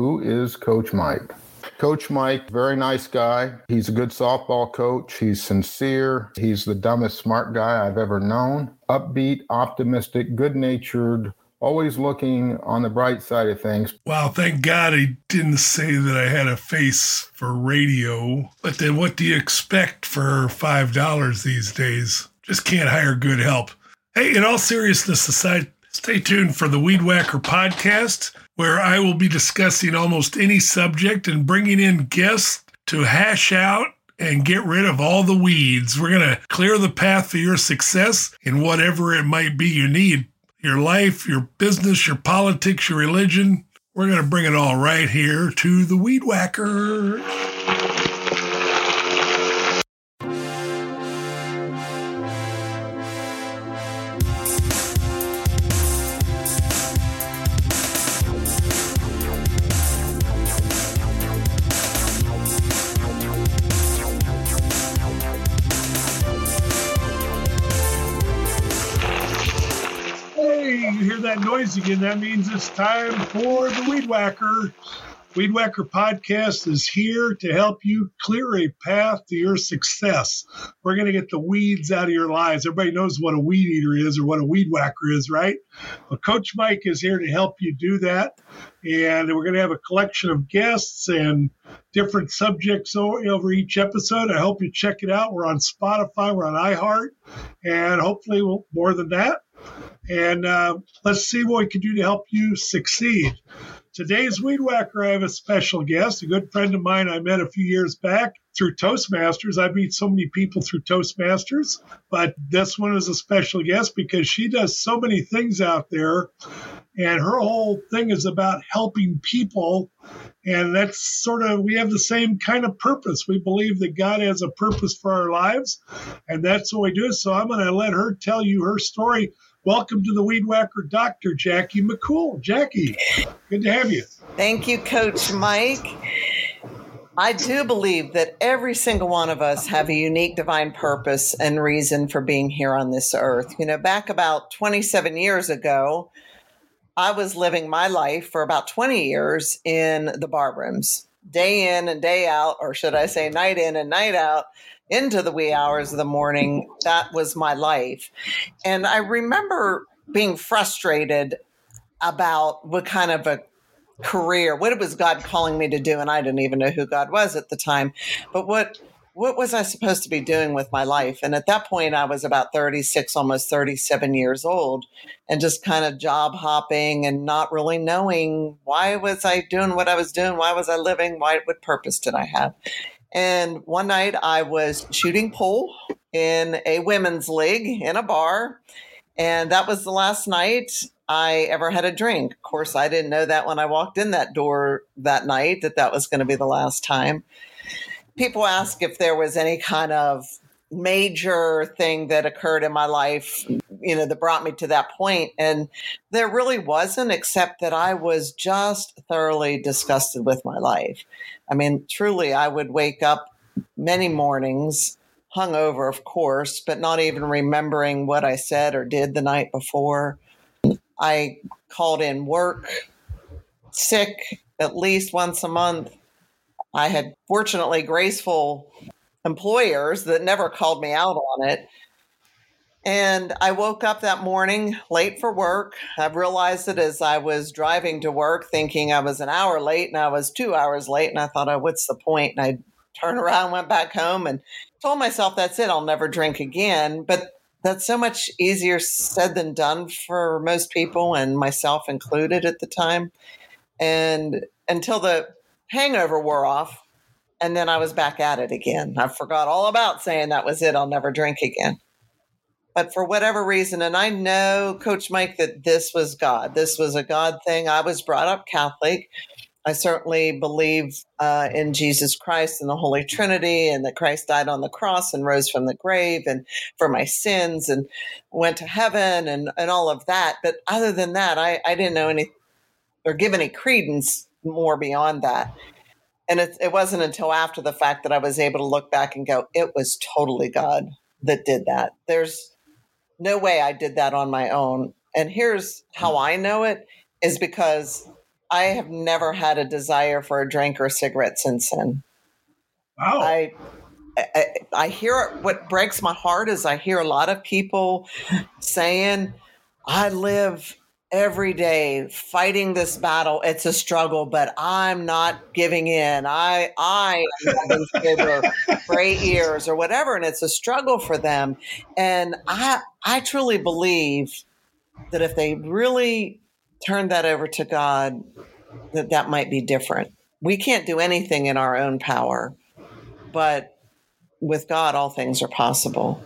who is Coach Mike? Coach Mike, very nice guy. He's a good softball coach. He's sincere. He's the dumbest smart guy I've ever known. Upbeat, optimistic, good natured, always looking on the bright side of things. Wow, thank God he didn't say that I had a face for radio. But then what do you expect for $5 these days? Just can't hire good help. Hey, in all seriousness aside, stay tuned for the Weed Whacker podcast, where I will be discussing almost any subject and bringing in guests to hash out and get rid of all the weeds. We're going to clear the path for your success in whatever it might be you need your life, your business, your politics, your religion. We're going to bring it all right here to the Weed Whacker. Again, that means it's time for the Weed Whacker. Weed Whacker podcast is here to help you clear a path to your success. We're going to get the weeds out of your lives. Everybody knows what a weed eater is or what a weed whacker is, right? Well, Coach Mike is here to help you do that. And we're going to have a collection of guests and different subjects over each episode. I hope you check it out. We're on Spotify, we're on iHeart, and hopefully we'll, more than that and uh, let's see what we can do to help you succeed. Today's Weed Whacker, I have a special guest, a good friend of mine I met a few years back through Toastmasters. I meet so many people through Toastmasters, but this one is a special guest because she does so many things out there. And her whole thing is about helping people. And that's sort of, we have the same kind of purpose. We believe that God has a purpose for our lives, and that's what we do. So I'm going to let her tell you her story Welcome to the Weed Whacker, Dr. Jackie McKool. Jackie, good to have you. Thank you, Coach Mike. I do believe that every single one of us have a unique divine purpose and reason for being here on this earth. You know, back about 27 years ago, I was living my life for about 20 years in the bar rooms, day in and day out, or should I say, night in and night out, into the wee hours of the morning. That was my life. And I remember being frustrated about what kind of a career, what was God calling me to do. And I didn't even know who God was at the time. But what what was I supposed to be doing with my life? And at that point, I was about 36, almost 37 years old, and just kind of job hopping and not really knowing why was I doing what I was doing? Why was I living? Why, what purpose did I have? And one night I was shooting pool in a women's league in a bar. And that was the last night I ever had a drink. Of course, I didn't know that when I walked in that door that night that that was going to be the last time. People ask if there was any kind of major thing that occurred in my life, you know, that brought me to that point. And there really wasn't, except that I was just thoroughly disgusted with my life. I mean, truly, I would wake up many mornings hungover, of course, but not even remembering what I said or did the night before. I called in work sick at least once a month. I had fortunately graceful employers that never called me out on it. And I woke up that morning late for work. I realized it as I was driving to work, thinking I was an hour late and I was two hours late. And I thought, oh, what's the point? And I turned around, went back home, and told myself, that's it, I'll never drink again. But that's so much easier said than done for most people, and myself included at the time. And until the hangover wore off, and then I was back at it again. I forgot all about saying that was it. I'll never drink again. But for whatever reason, and I know, Coach Mike, that this was God. This was a God thing. I was brought up Catholic. I certainly believe uh, in Jesus Christ and the Holy Trinity, and that Christ died on the cross and rose from the grave, and for my sins, and went to heaven, and and all of that. But other than that, I, I didn't know any or give any credence more beyond that. And it, it wasn't until after the fact that I was able to look back and go, it was totally God that did that. There's no way I did that on my own. And here's how I know it is because I have never had a desire for a drink or a cigarette since then. Wow. I, I, I hear what breaks my heart is I hear a lot of people saying, I live every day fighting this battle. It's a struggle, but I'm not giving in. I I am for eight years or whatever, and it's a struggle for them. And I I truly believe that if they really turn that over to God, that that might be different. We can't do anything in our own power, but with God, all things are possible.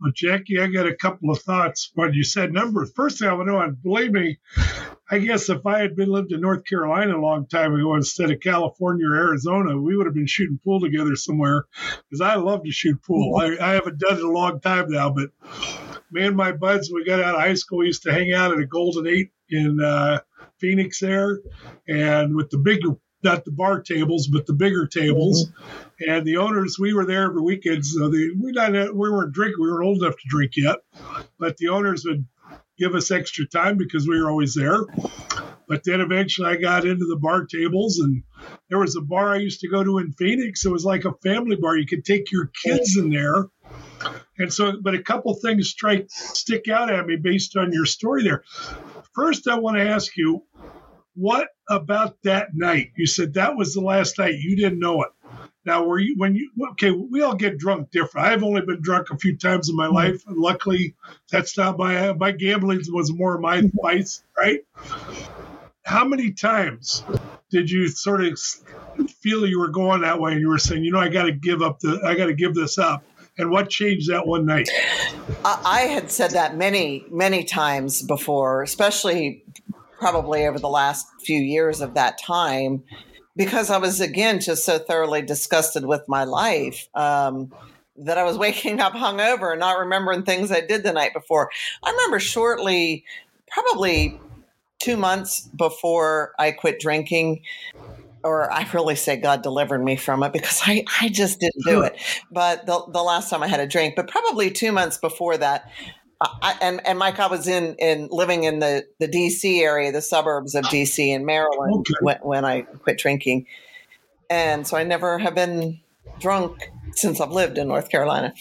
Well, Jackie, I got a couple of thoughts. When you said numbers, first thing I want to know, and believe me, I guess if I had been lived in North Carolina a long time ago instead of California or Arizona, we would have been shooting pool together somewhere because I love to shoot pool. I, I haven't done it a long time now, but me and my buds, we got out of high school, we used to hang out at a Golden Eight in uh, Phoenix there, and with the bigger not the bar tables, but the bigger tables. Mm-hmm. And the owners, we were there every weekend. So the, we not we weren't drinking, we weren't old enough to drink yet, but the owners would give us extra time because we were always there. But then eventually I got into the bar tables, and there was a bar I used to go to in Phoenix. It was like a family bar. You could take your kids in there. And so, but a couple things strike stick out at me based on your story there. First, I want to ask you, what about that night? You said that was the last night. You didn't know it. Now, were you when you okay? We all get drunk different. I've only been drunk a few times in my mm-hmm. life, and luckily, that's not my my gambling was more my vice, right? How many times did you sort of feel you were going that way, and you were saying, you know, I got to give up the, I got to give this up? And what changed that one night? I had said that many, many times before, especially probably over the last few years of that time because I was again just so thoroughly disgusted with my life um, that I was waking up hungover and not remembering things I did the night before. I remember shortly, probably two months before I quit drinking, or I really say God delivered me from it because I, I just didn't do it. But the, the last time I had a drink, but probably two months before that, I, and and Mike, I was in in living in the the D.C. area, the suburbs of D.C. in Maryland okay. when, when I quit drinking, and so I never have been drunk since I've lived in North Carolina.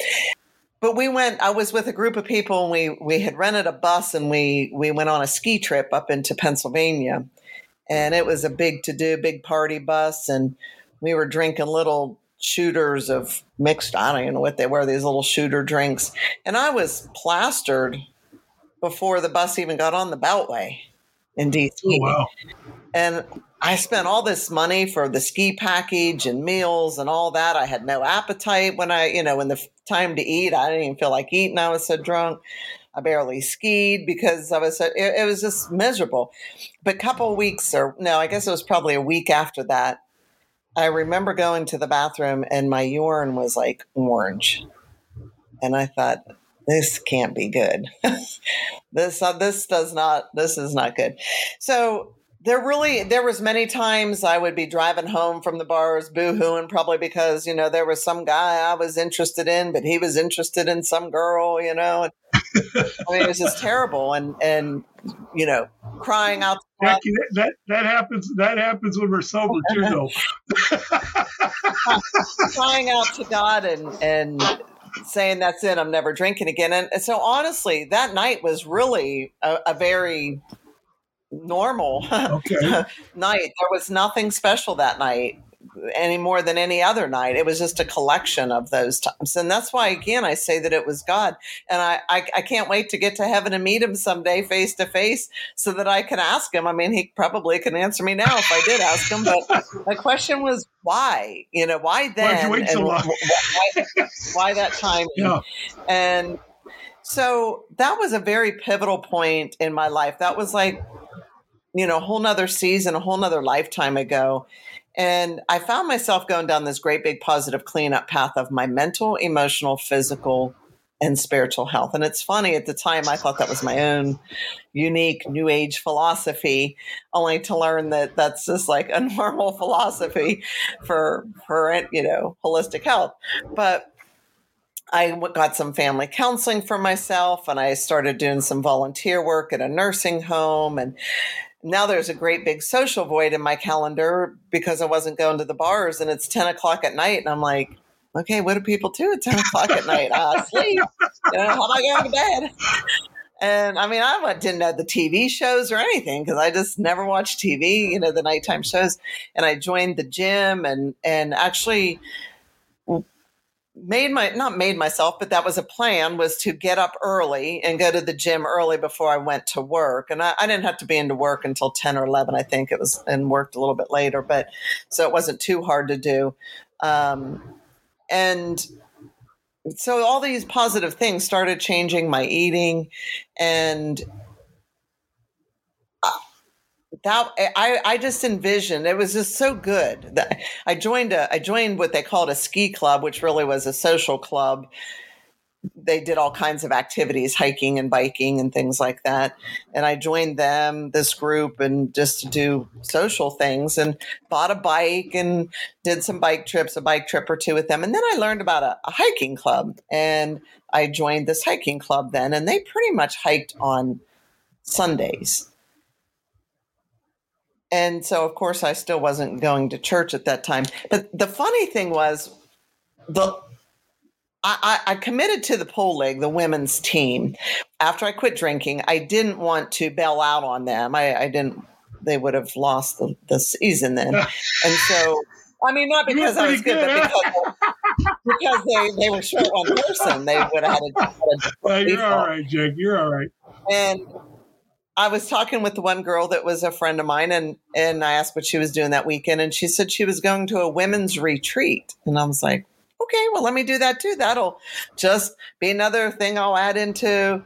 But we went. I was with a group of people, and we we had rented a bus, and we we went on a ski trip up into Pennsylvania, and it was a big to do, big party bus, and we were drinking little shooters of mixed, I don't even know what they were, these little shooter drinks. And I was plastered before the bus even got on the Beltway in DC. Oh, wow. And I spent all this money for the ski package and meals and all that. I had no appetite when I, you know, when the time to eat, I didn't even feel like eating. I was so drunk. I barely skied because I was, so, it, it was just miserable. But a couple weeks or no, I guess it was probably a week after that, I remember going to the bathroom and my urine was like orange. And I thought, this can't be good. this uh, this does not this is not good. So there really there was many times I would be driving home from the bars boohooing probably because you know there was some guy I was interested in but he was interested in some girl you know I mean, it was just terrible, and and you know, crying out. Jackie, that, that happens. That happens when we're sober too, though. crying out to God and and saying that's it. I'm never drinking again. And, and so, honestly, that night was really a, a very normal okay. night. There was nothing special that night any more than any other night. It was just a collection of those times. And that's why, again, I say that it was God. And I, I, I can't wait to get to heaven and meet him someday face to face so that I can ask him. I mean, he probably can answer me now if I did ask him. But my question was, why? You know, why then? Why, so why, why, that time? Yeah. And so that was a very pivotal point in my life. That was like, you know, a whole nother season, a whole nother lifetime ago. And I found myself going down this great big positive cleanup path of my mental, emotional, physical, and spiritual health. And it's funny, at the time, I thought that was my own unique new age philosophy, only to learn that that's just like a normal philosophy for, for you know, holistic health. But I got some family counseling for myself and I started doing some volunteer work at a nursing home and now there's a great big social void in my calendar because I wasn't going to the bars and it's 10 o'clock at night. And I'm like, okay, what do people do at 10 o'clock at night? I sleep. You know, how I going to bed? And I mean, I didn't know the TV shows or anything because I just never watched TV, you know, the nighttime shows. And I joined the gym and, and actually made my not made myself but that was a plan was to get up early and go to the gym early before i went to work. And I, I, didn't have to be into work until 10 or 11 i think it was and worked a little bit later but so it wasn't too hard to do. Um, and so all these positive things started changing my eating and that eh, I, I just envisioned it was just so good that I joined a I joined what they called a ski club, which really was a social club. They did all kinds of activities, hiking and biking and things like that. And I joined them, this group, and just to do social things and bought a bike and did some bike trips, a bike trip or two with them. And then I learned about a, a hiking club and I joined this hiking club then. And they pretty much hiked on Sundays and so of course I still wasn't going to church at that time. But the funny thing was the I, I, committed to the pole leg, the women's team. After I quit drinking, I didn't want to bail out on them. I, I didn't. They would have lost the, the season then, and so I mean, not because I was good, good but because, because they, they were short one person. They would have had a. Had a well, you're all right, Jake. You're all right. And I was talking with one girl that was a friend of mine, and and I asked what she was doing that weekend, and she said she was going to a women's retreat, and I was like, okay, well, let me do that too. That'll just be another thing I'll add into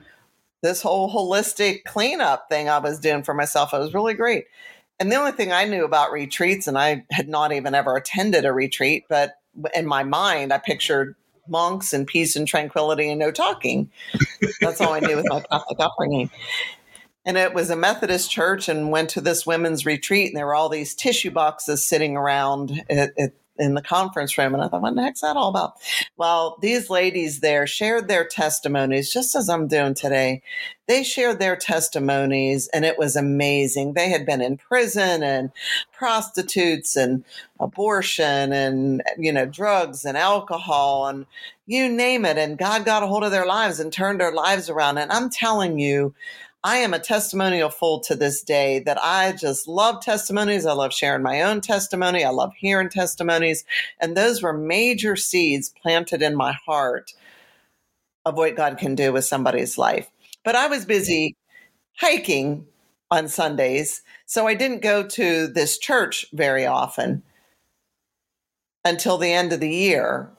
this whole holistic cleanup thing I was doing for myself. It was really great. And the only thing I knew about retreats, and I had not even ever attended a retreat, but in my mind, I pictured monks and peace and tranquility and no talking. That's all I knew with my Catholic upbringing and it was a Methodist church and went to this women's retreat and there were all these tissue boxes sitting around it, it, in the conference room. And I thought what the heck's that all about? Well these ladies there shared their testimonies just as I'm doing today. They shared their testimonies and it was amazing. They had been in prison and prostitutes and abortion and you know drugs and alcohol and you name it. And God got a hold of their lives and turned their lives around. And I'm telling you I am a testimonial full to this day that I just love testimonies. I love sharing my own testimony. I love hearing testimonies. And those were major seeds planted in my heart of what God can do with somebody's life. But I was busy hiking on Sundays, so I didn't go to this church very often until the end of the year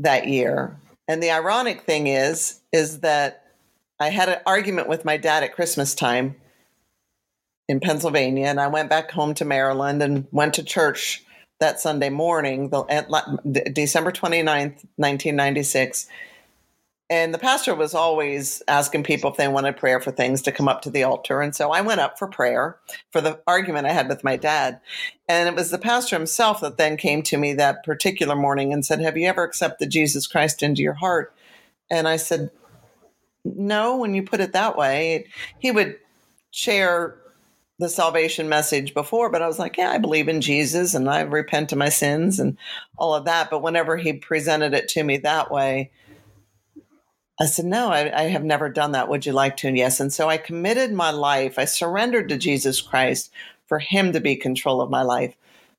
that year. And the ironic thing is is that I had an argument with my dad at Christmas time in Pennsylvania, and I went back home to Maryland and went to church that Sunday morning, the, December 29th, 1996. And the pastor was always asking people if they wanted prayer for things to come up to the altar. And so I went up for prayer for the argument I had with my dad. And it was the pastor himself that then came to me that particular morning and said, Have you ever accepted Jesus Christ into your heart? And I said, no, when you put it that way, he would share the salvation message before, but I was like, yeah, I believe in Jesus and I repent of my sins and all of that. But whenever he presented it to me that way, I said, no, I, I have never done that. Would you like to? And yes. And so I committed my life. I surrendered to Jesus Christ for him to be control of my life,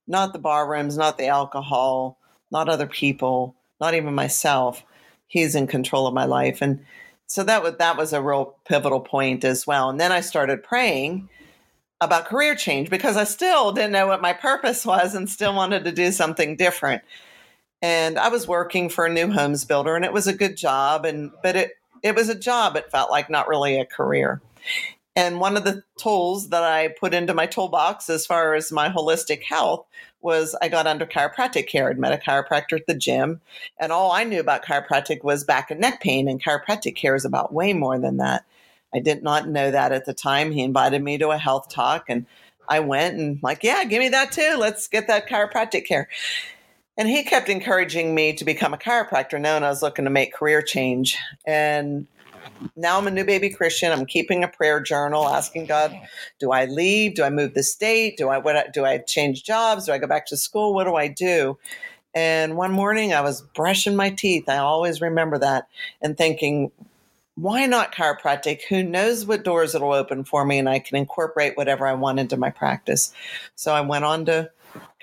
not the bar rooms, not the alcohol, not other people, not even myself. He's in control of my life. And so that was that was a real pivotal point as well. And then I started praying about career change because I still didn't know what my purpose was and still wanted to do something different. And I was working for a new homes builder and it was a good job and but it it was a job it felt like not really a career. And one of the tools that I put into my toolbox as far as my holistic health was I got under chiropractic care. I'd met a chiropractor at the gym, and all I knew about chiropractic was back and neck pain, and chiropractic care is about way more than that. I did not know that at the time. He invited me to a health talk, and I went and like, yeah, give me that too. Let's get that chiropractic care. And he kept encouraging me to become a chiropractor, knowing I was looking to make career change. And now I'm a new baby Christian. I'm keeping a prayer journal, asking God, do I leave? Do I move the state? Do I what do I change jobs? Do I go back to school? What do I do? And one morning I was brushing my teeth. I always remember that and thinking, why not chiropractic? Who knows what doors it'll open for me and I can incorporate whatever I want into my practice. So I went on to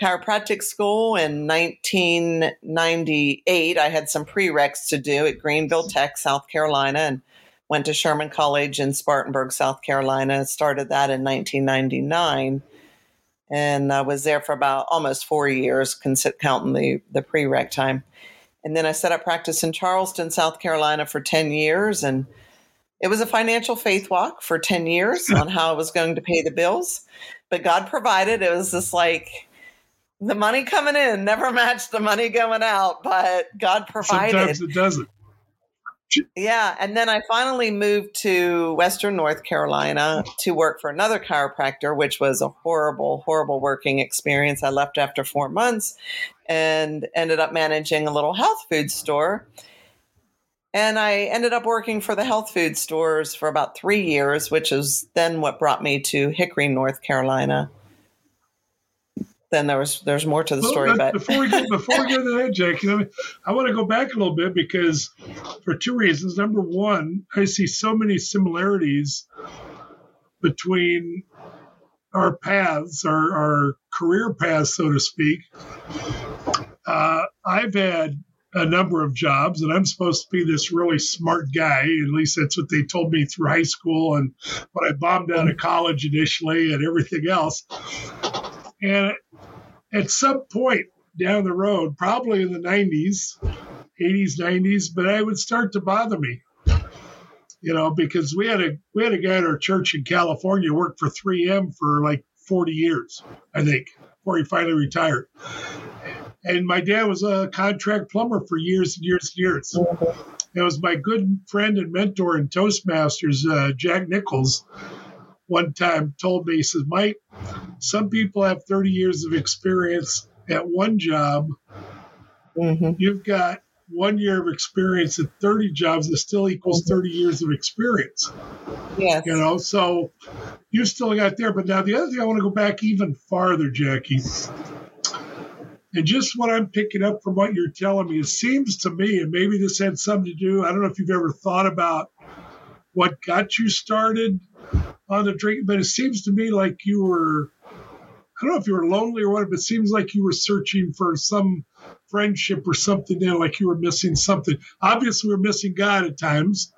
chiropractic school in 1998. I had some prereqs to do at Greenville Tech, South Carolina, and went to Sherman College in Spartanburg, South Carolina. Started that in 1999 and I was there for about almost four years, counting the, the prereq time. And then I set up practice in Charleston, South Carolina for 10 years. And it was a financial faith walk for 10 years on how I was going to pay the bills. But God provided. It was just like the money coming in never matched the money going out, but God provided. Sometimes it doesn't. Yeah. And then I finally moved to Western North Carolina to work for another chiropractor, which was a horrible, horrible working experience. I left after four months and ended up managing a little health food store. And I ended up working for the health food stores for about three years, which is then what brought me to Hickory, North Carolina then there was there's more to the story. But before we get before we get to that, Jake, I want to go back a little bit because for two reasons. Number one, I see so many similarities between our paths, our, our career paths, so to speak. Uh, I've had a number of jobs, and I'm supposed to be this really smart guy. At least that's what they told me through high school and when I bombed out of college initially and everything else. And at some point down the road, probably in the 90s, 80s, 90s, but it would start to bother me. You know, because we had a we had a guy at our church in California worked for 3M for like 40 years, I think, before he finally retired. And my dad was a contract plumber for years and years and years. It was my good friend and mentor in Toastmasters, uh, Jack Nichols, one time told me, he says, Mike, some people have 30 years of experience at one job. Mm-hmm. You've got one year of experience at 30 jobs that still equals mm-hmm. 30 years of experience. Yes. You know, so you still got there. But now the other thing I want to go back even farther, Jackie. And just what I'm picking up from what you're telling me, it seems to me, and maybe this had something to do, I don't know if you've ever thought about what got you started on the drink, but it seems to me like you were I don't know if you were lonely or what, but it seems like you were searching for some friendship or something there, like you were missing something. Obviously, we're missing God at times,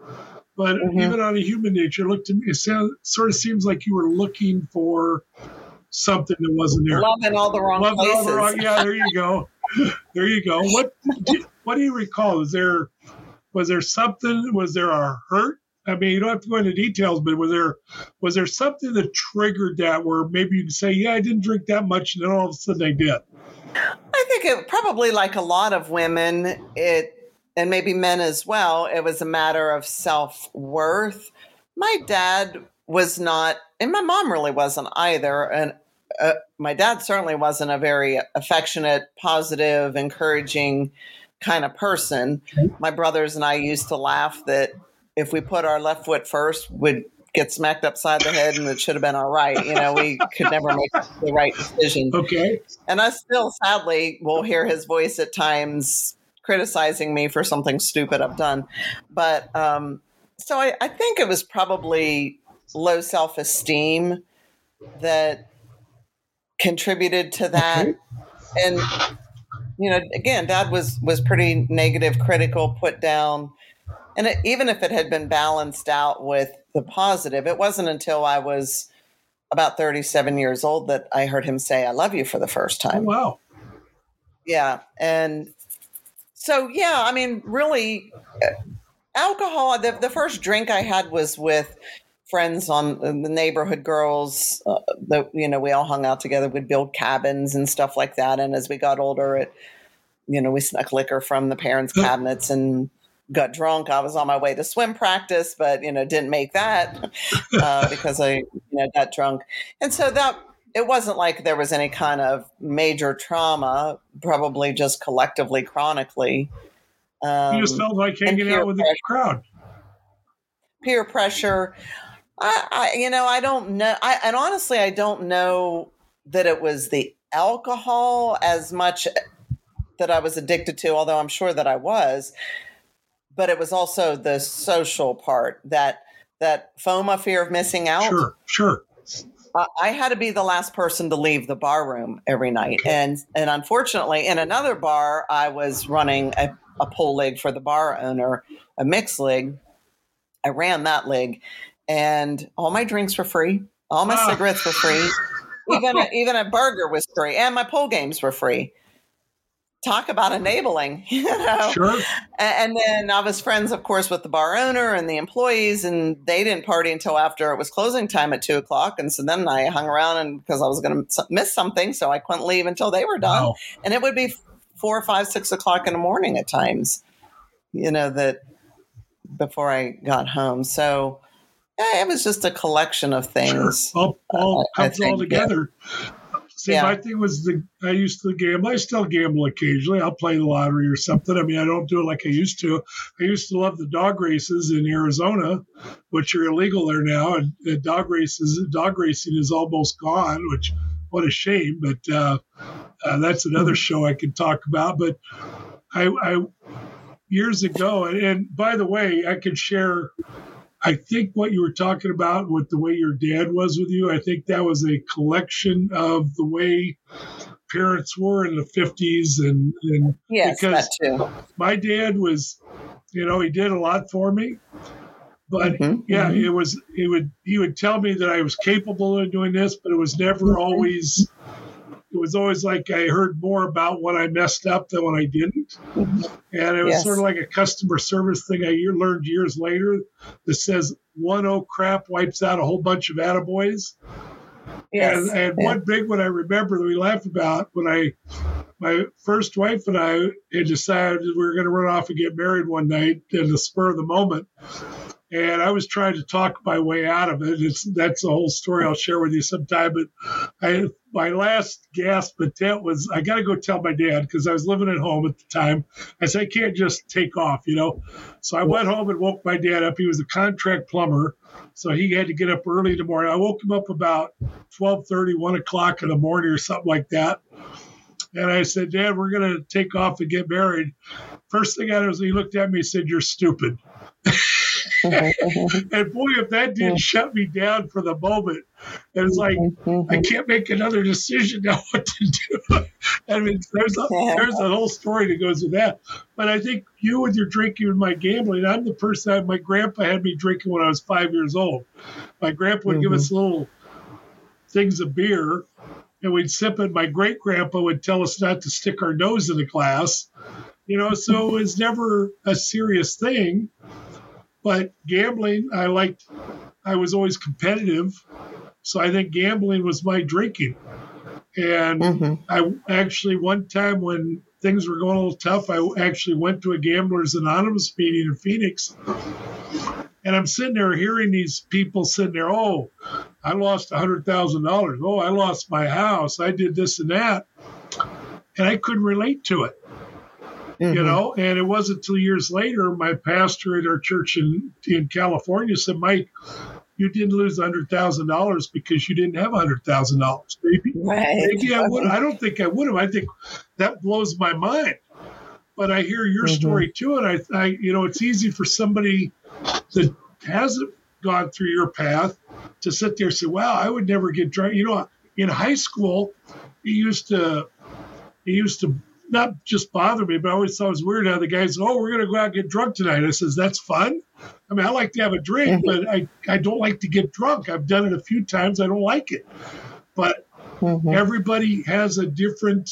but mm-hmm. even on a human nature, look to me, it sound, sort of seems like you were looking for something that wasn't there. Loving all the wrong places. The wrong, yeah, there you go. there you go. What what do you recall? Was there was there something? Was there a hurt I mean, you don't have to go into details, but was there was there something that triggered that where maybe you can say, "Yeah, I didn't drink that much," and then all of a sudden I did? I think it probably like a lot of women, it and maybe men as well. It was a matter of self worth. My dad was not, and my mom really wasn't either. And uh, my dad certainly wasn't a very affectionate, positive, encouraging kind of person. My brothers and I used to laugh that if we put our left foot first, we'd get smacked upside the head and it should have been all right. You know, we could never make the right decision. Okay. And I still sadly will hear his voice at times criticizing me for something stupid I've done. But um, so I, I think it was probably low self esteem that contributed to that. Okay. And you know, again, dad was was pretty negative, critical, put down and it, even if it had been balanced out with the positive, it wasn't until I was about 37 years old that I heard him say, I love you for the first time. Oh, wow. Yeah. And so, yeah, I mean, really, uh, alcohol, the, the first drink I had was with friends on uh, the neighborhood girls uh, that, you know, we all hung out together. We'd build cabins and stuff like that. And as we got older, it, you know, we snuck liquor from the parents' cabinets and got drunk. I was on my way to swim practice, but you know, didn't make that uh, because I you know got drunk. And so that it wasn't like there was any kind of major trauma. Probably just collectively, chronically. Um, you just felt like hanging out with pressure. the crowd. peer pressure. I, I you know, I don't know. I, and honestly, I don't know that it was the alcohol as much that I was addicted to, although I'm sure that I was. But it was also the social part that that FOMO, fear of missing out. Sure, sure. I had to be the last person to leave the bar room every night, and and unfortunately, in another bar, I was running a, a pool league for the bar owner, a mixed league. I ran that league, and all my drinks were free, all my ah. cigarettes were free, even a, even a burger was free, and my pool games were free talk about enabling, you know. Sure. And then I was friends, of course, with the bar owner and the employees, and they didn't party until after it was closing time at two o'clock. And so then I hung around and because I was going to miss something, so I couldn't leave until they were done. Wow. And it would be four, five, six o'clock in the morning at times, you know, that before I got home. So yeah, it was just a collection of things. Sure. All, all uh, comes all together. Yeah. See, yeah. my thing was the I used to gamble. I still gamble occasionally. I'll play the lottery or something. I mean, I don't do it like I used to. I used to love the dog races in Arizona, which are illegal there now. And, and dog races, dog racing is almost gone, which what a shame. But uh, uh, that's another show I could talk about. But I, I years ago, and, and by the way, I could share I think what you were talking about with the way your dad was with you, I think that was a collection of the way parents were in the 50s and, and yes, because my dad was you know he did a lot for me but mm-hmm, yeah mm-hmm. it was he would he would tell me that i was capable of doing this but it was never mm-hmm. always it was always like I heard more about when I messed up than when I didn't. And it was yes. sort of like a customer service thing I learned years later that says one oh crap wipes out a whole bunch of attaboys. Yes. And, and yeah. one big one I remember that we laughed about when I, my first wife and I had decided we were going to run off and get married one night in the spur of the moment and I was trying to talk my way out of it. It's that's a whole story I'll share with you sometime. But I, my last gasp attempt was I got to go tell my dad because I was living at home at the time. I said I can't just take off, you know. So I went home and woke my dad up. He was a contract plumber, so he had to get up early in the morning. I woke him up about 12:30, 1 o'clock in the morning or something like that. And I said, Dad, we're going to take off and get married. First thing I was, he looked at me and said, You're stupid. and boy, if that didn't shut me down for the moment, it was like I can't make another decision now what to do. I mean, there's a there's a whole story that goes with that. But I think you with your drinking and my gambling, I'm the person. That, my grandpa had me drinking when I was five years old. My grandpa would mm-hmm. give us mm-hmm. little things of beer, and we'd sip it. My great grandpa would tell us not to stick our nose in the glass. You know, so it was never a serious thing. But gambling, I liked, I was always competitive. So I think gambling was my drinking. And mm-hmm. I actually, one time when things were going a little tough, I actually went to a Gamblers Anonymous meeting in Phoenix. And I'm sitting there hearing these people sitting there, oh, I lost $100,000. Oh, I lost my house. I did this and that. And I couldn't relate to it mm-hmm. you know. And it wasn't until years later, my pastor at our church in in California said, "Mike, you didn't lose hundred thousand dollars because you didn't have hundred thousand dollars. Maybe, right. maybe I would. I don't think I would have. I think that blows my mind. But I hear your mm-hmm. story too, and I, I, you know, it's easy for somebody that hasn't gone through your path to sit there and say, "Wow, I would never get drunk." You know, in high school, he used to, he used to not just bother me, but I always thought it was weird how the guys, oh, we're going to go out and get drunk tonight. I says, that's fun. I mean, I like to have a drink, mm-hmm. but I, I don't like to get drunk. I've done it a few times. I don't like it. But mm-hmm. everybody has a different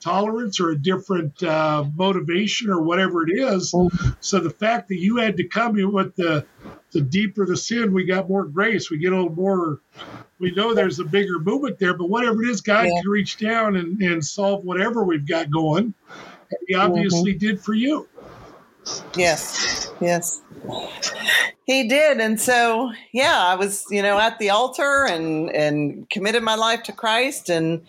tolerance or a different uh, motivation or whatever it is. Mm-hmm. So the fact that you had to come in with the the deeper the sin, we got more grace. We get a little more we know there's a bigger movement there, but whatever it is, God yeah. can reach down and, and solve whatever we've got going. And he obviously mm-hmm. did for you. Yes, yes. He did. And so, yeah, I was, you know, at the altar and, and committed my life to Christ and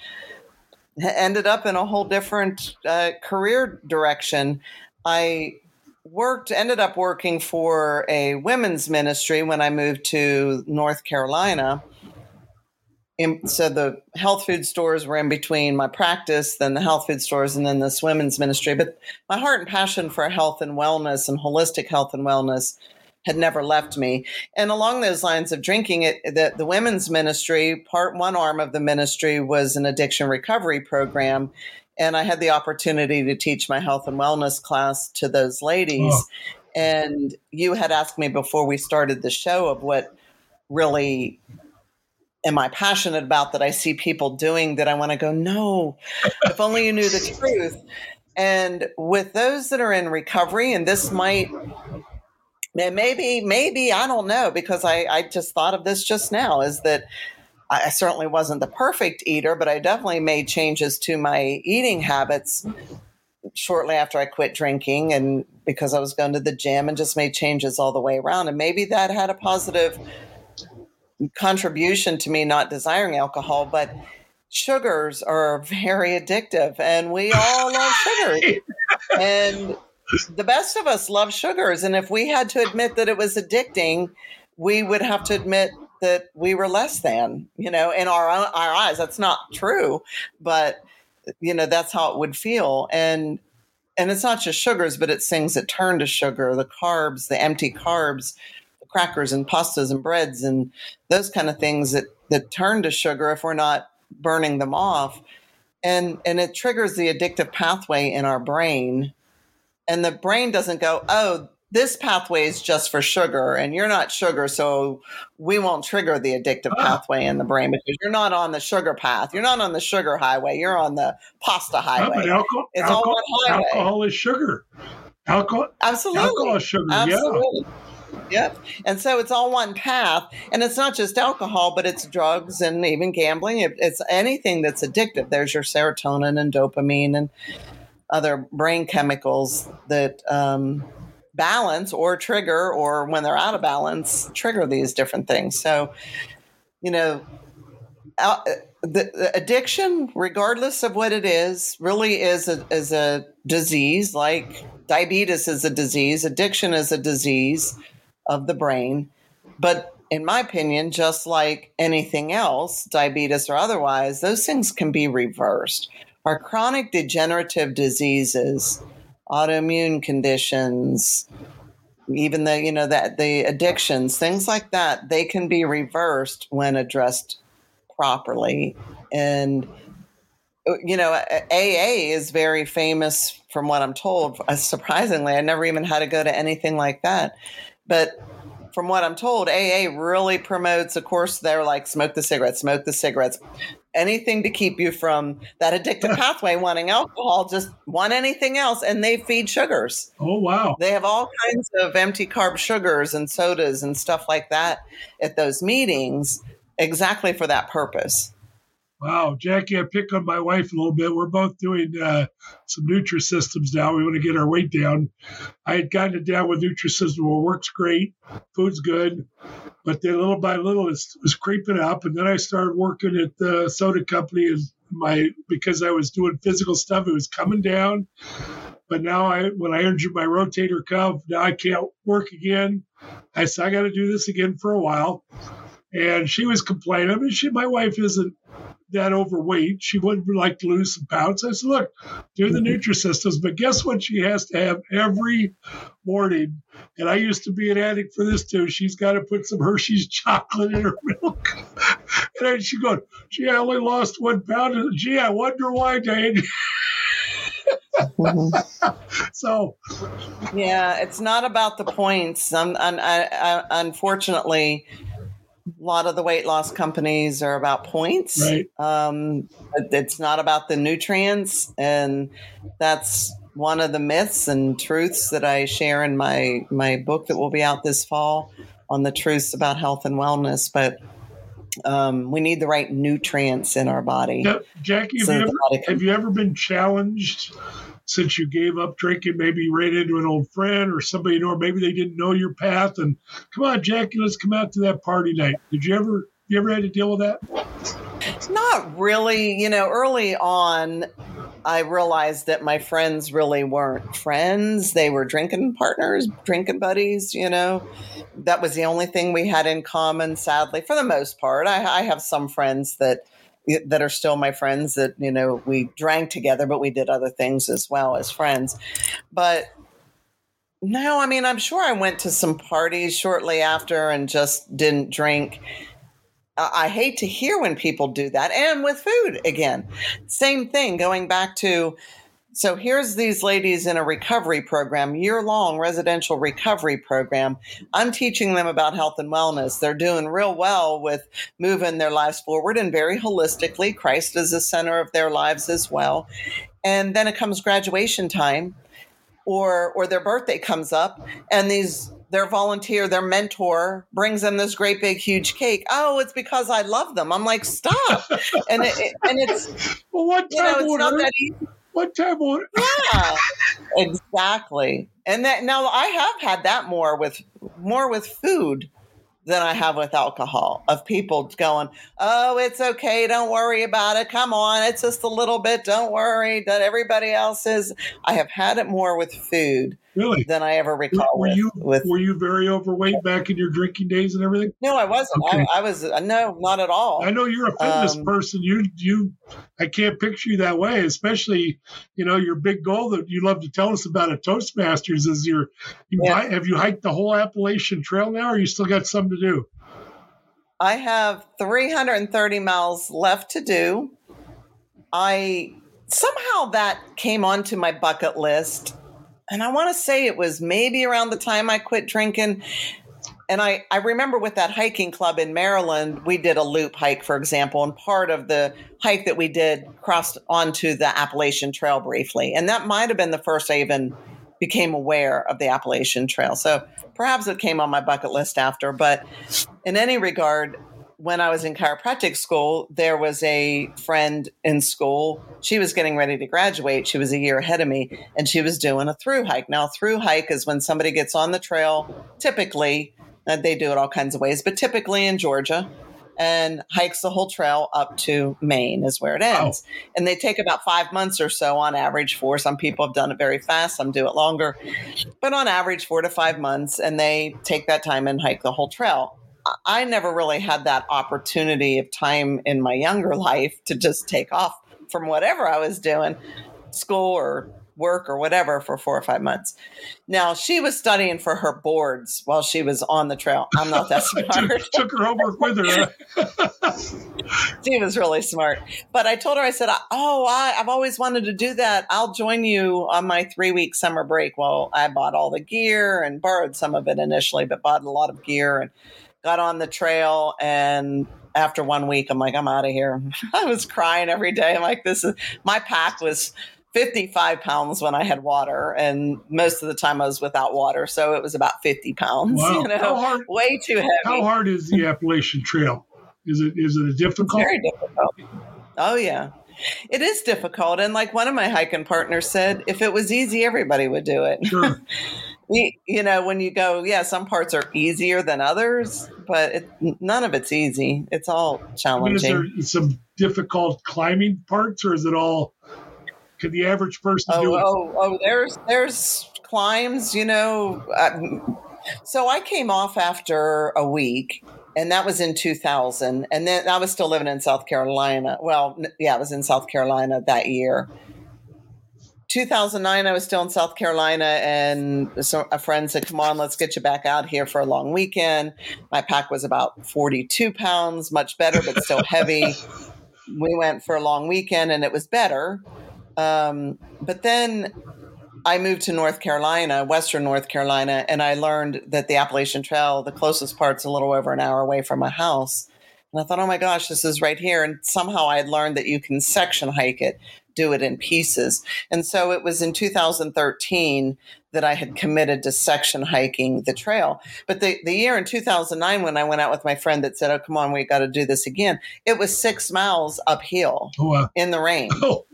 ended up in a whole different uh, career direction. I worked ended up working for a women's ministry when I moved to North Carolina. And so the health food stores were in between my practice, then the health food stores, and then this women's ministry. But my heart and passion for health and wellness and holistic health and wellness had never left me. And along those lines of drinking, it the, the women's ministry, part one arm of the ministry was an addiction recovery program. And I had the opportunity to teach my health and wellness class to those ladies. Oh. And you had asked me before we started the show of what really am I passionate about that I see people doing that I want to go, no, if only you knew the truth. And with those that are in recovery, and this might maybe, maybe, I don't know, because I, I just thought of this just now, is that I certainly wasn't the perfect eater, but I definitely made changes to my eating habits shortly after I quit drinking and because I was going to the gym and just made changes all the way around. And maybe that had a positive contribution to me not desiring alcohol, but sugars are very addictive and we all love sugars. and the best of us love sugars. And if we had to admit that it was addicting, we would have to admit that we were less than, you know, in our our eyes. That's not true, but you know, that's how it would feel. And and it's not just sugars, but it's things that turn to sugar, the carbs, the empty carbs, the crackers and pastas and breads and those kind of things that that turn to sugar if we're not burning them off. And and it triggers the addictive pathway in our brain. And the brain doesn't go, oh, this pathway is just for sugar and you're not sugar so we won't trigger the addictive oh. pathway in the brain because you're not on the sugar path you're not on the sugar highway you're on the pasta highway yeah, alcohol, it's alcohol, all one highway. alcohol is sugar alcohol absolutely alcohol is sugar absolutely. yeah Yep. And so it's all one path. And it's not just alcohol, but it's drugs and even gambling. It's anything that's addictive. There's your serotonin and dopamine and other brain chemicals that um, balance or trigger, or when they're out of balance, trigger these different things. So, you know, uh, the, the, addiction, regardless of what it is, really is a, is a disease. Like diabetes is a disease, addiction is a disease of the brain. But in my opinion, just like anything else, diabetes or otherwise, those things can be reversed. Our chronic degenerative diseases autoimmune conditions, even the you know that the addictions, things like that, they can be reversed when addressed properly. And you know, AA is very famous from what I'm told. Uh, surprisingly, I never even had to go to anything like that, but from what I'm told, AA really promotes, of course, they're like smoke the cigarettes, smoke the cigarettes, anything to keep you from that addictive pathway, wanting alcohol, just want anything else. And they feed sugars. Oh, wow. They have all kinds of empty carb sugars and sodas and stuff like that at those meetings exactly for that purpose. Wow, Jackie, I pick on my wife a little bit. We're both doing uh, some Nutrisystems now. We want to get our weight down. I had gotten it down with Nutrisystem. Well, works great, food's good, but then little by little it was creeping up. And then I started working at the soda company, and my because I was doing physical stuff, it was coming down. But now I, when I injured my rotator cuff, now I can't work again. I said I got to do this again for a while and she was complaining. I mean, she, my wife isn't that overweight. She would like to lose some pounds. I said, look, do the mm-hmm. Nutrisystems, but guess what she has to have every morning? And I used to be an addict for this too. She's got to put some Hershey's chocolate in her milk. and then she goes, gee, I only lost one pound. And, gee, I wonder why, Dane. mm-hmm. so yeah it's not about the points um, un, I, I, unfortunately a lot of the weight loss companies are about points. Right. Um, it's not about the nutrients, and that's one of the myths and truths that I share in my my book that will be out this fall on the truths about health and wellness. But um, we need the right nutrients in our body. Now, Jackie, have, so you ever, have you ever been challenged since you gave up drinking, maybe you ran into an old friend or somebody you know, or maybe they didn't know your path. And come on, Jackie, let's come out to that party night. Did you ever, you ever had to deal with that? Not really. You know, early on, I realized that my friends really weren't friends. They were drinking partners, drinking buddies, you know. That was the only thing we had in common, sadly, for the most part. I, I have some friends that that are still my friends that, you know, we drank together, but we did other things as well as friends. But no, I mean, I'm sure I went to some parties shortly after and just didn't drink. I hate to hear when people do that. And with food, again, same thing, going back to so here's these ladies in a recovery program, year long residential recovery program. I'm teaching them about health and wellness. They're doing real well with moving their lives forward and very holistically. Christ is the center of their lives as well. And then it comes graduation time or or their birthday comes up and these their volunteer, their mentor brings them this great big huge cake. Oh, it's because I love them. I'm like, stop. and it, and it's well, what you know, it's not that easy. What order? Yeah, exactly. And that now I have had that more with more with food than I have with alcohol of people going, Oh, it's okay. Don't worry about it. Come on. It's just a little bit. Don't worry. That everybody else is. I have had it more with food Really? than I ever recall. Were with, you with were you very overweight back in your drinking days and everything? no, I wasn't. Okay. I, I was uh, no, not at all. I know you're a fitness Um, person. You you I can't picture you that way, especially you know your big goal that you love to tell us about at Toastmasters is your you Yeah. hi- have you hiked the whole Appalachian Trail now, or you still got some to do? I have 330 miles left to do. I somehow that came onto my bucket list. And I want to say it was maybe around the time I quit drinking. And I, I remember with that hiking club in Maryland, we did a loop hike, for example, and part of the hike that we did crossed onto the Appalachian Trail briefly. And that might have been the first I even became aware of the Appalachian Trail. So perhaps it came on my bucket list after. But in any regard, when I was in chiropractic school, there was a friend in school. She was getting ready to graduate. She was a year ahead of me, and she was doing a through hike. Now, a through hike is when somebody gets on the trail, typically, uh, they do it all kinds of ways, but typically in Georgia, and hikes the whole trail up to Maine, is where it ends. And they take about five months or so on average for. Some people have done it very fast, some do it longer, but on average, four to five months. And they take that time and hike the whole trail. I- never really had that opportunity of time in my younger life to just take off from whatever I was doing, school or work or whatever, for four or five months. Now, she was studying for her boards while she was on the trail. I'm not that smart. took, took her over with her. she was really smart. But I told her, I said, Oh, I, I've always wanted to do that. I'll join you on my three week summer break. Well, I bought all the gear and borrowed some of it initially, but bought a lot of gear and got on the trail. And after one week, I'm like, I'm out of here. I was crying every day. I'm like, this is my pack was 55 pounds when I had water, and most of the time I was without water. So it was about 50 pounds, Wow. you know, How hard way too heavy. how hard is the Appalachian Trail? Is it is it a difficult? Very difficult. Oh yeah. It is difficult. And like one of my hiking partners said, if it was easy, everybody would do it. Sure. You, you know, when you go, yeah, some parts are easier than others, but it, none of it's easy. It's all I mean, is challenging. there some difficult climbing parts, or is it all? Can the average person Oh, do it? oh, oh, there's there's climbs, you know. Uh, so I came off after a week, and that was in 2000. And then I was still living in South Carolina. Well, yeah, I was in South Carolina that year. 2009, I was still in South Carolina, and a friend said, "Come on, let's get you back out here for a long weekend." My pack was about 42 pounds, much better, but still heavy. we went for a long weekend, and it was better. Um, but then I moved to North Carolina, Western North Carolina, and I learned that the Appalachian Trail, the closest part's a little over an hour away from my house. And I thought, oh my gosh, this is right here. And somehow I had learned that you can section hike it, do it in pieces. And so it was in 2013 that I had committed to section hiking the trail. But the, the year in 2009, when I went out with my friend that said, oh, come on, we got to do this again, it was six miles uphill Oh, uh, in the rain oh,